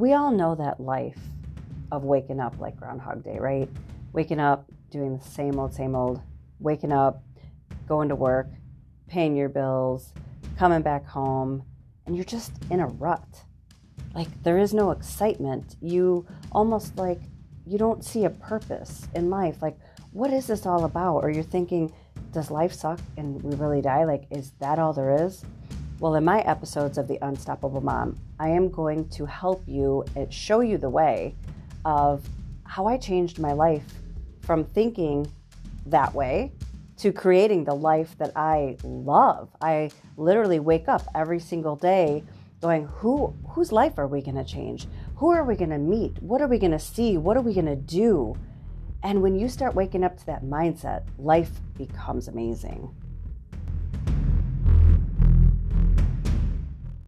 we all know that life of waking up like Groundhog Day, right? Waking up, doing the same old, same old, waking up, going to work, paying your bills, coming back home, and you're just in a rut. Like there is no excitement. You almost like you don't see a purpose in life. Like, what is this all about? Or you're thinking, does life suck and we really die? Like, is that all there is? Well, in my episodes of The Unstoppable Mom, I am going to help you and show you the way of how I changed my life from thinking that way to creating the life that I love. I literally wake up every single day going, who whose life are we going to change? Who are we going to meet? What are we going to see? What are we going to do? And when you start waking up to that mindset, life becomes amazing.